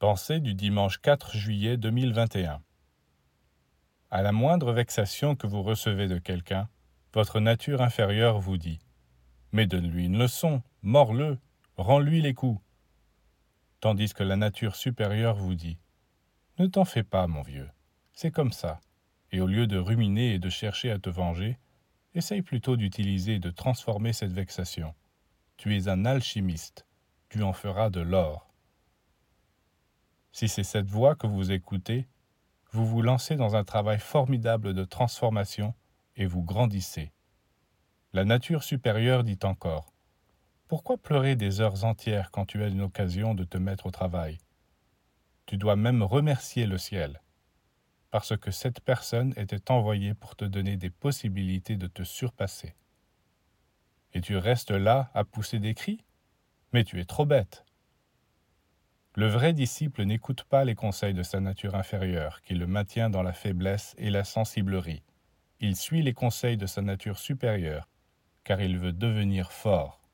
Pensée du dimanche 4 juillet 2021. À la moindre vexation que vous recevez de quelqu'un, votre nature inférieure vous dit Mais donne-lui une leçon, mords-le, rends-lui les coups. Tandis que la nature supérieure vous dit Ne t'en fais pas, mon vieux, c'est comme ça. Et au lieu de ruminer et de chercher à te venger, essaye plutôt d'utiliser et de transformer cette vexation. Tu es un alchimiste, tu en feras de l'or. Si c'est cette voix que vous écoutez, vous vous lancez dans un travail formidable de transformation et vous grandissez. La nature supérieure dit encore Pourquoi pleurer des heures entières quand tu as une occasion de te mettre au travail? Tu dois même remercier le ciel, parce que cette personne était envoyée pour te donner des possibilités de te surpasser. Et tu restes là à pousser des cris? Mais tu es trop bête. Le vrai disciple n'écoute pas les conseils de sa nature inférieure, qui le maintient dans la faiblesse et la sensiblerie. Il suit les conseils de sa nature supérieure, car il veut devenir fort.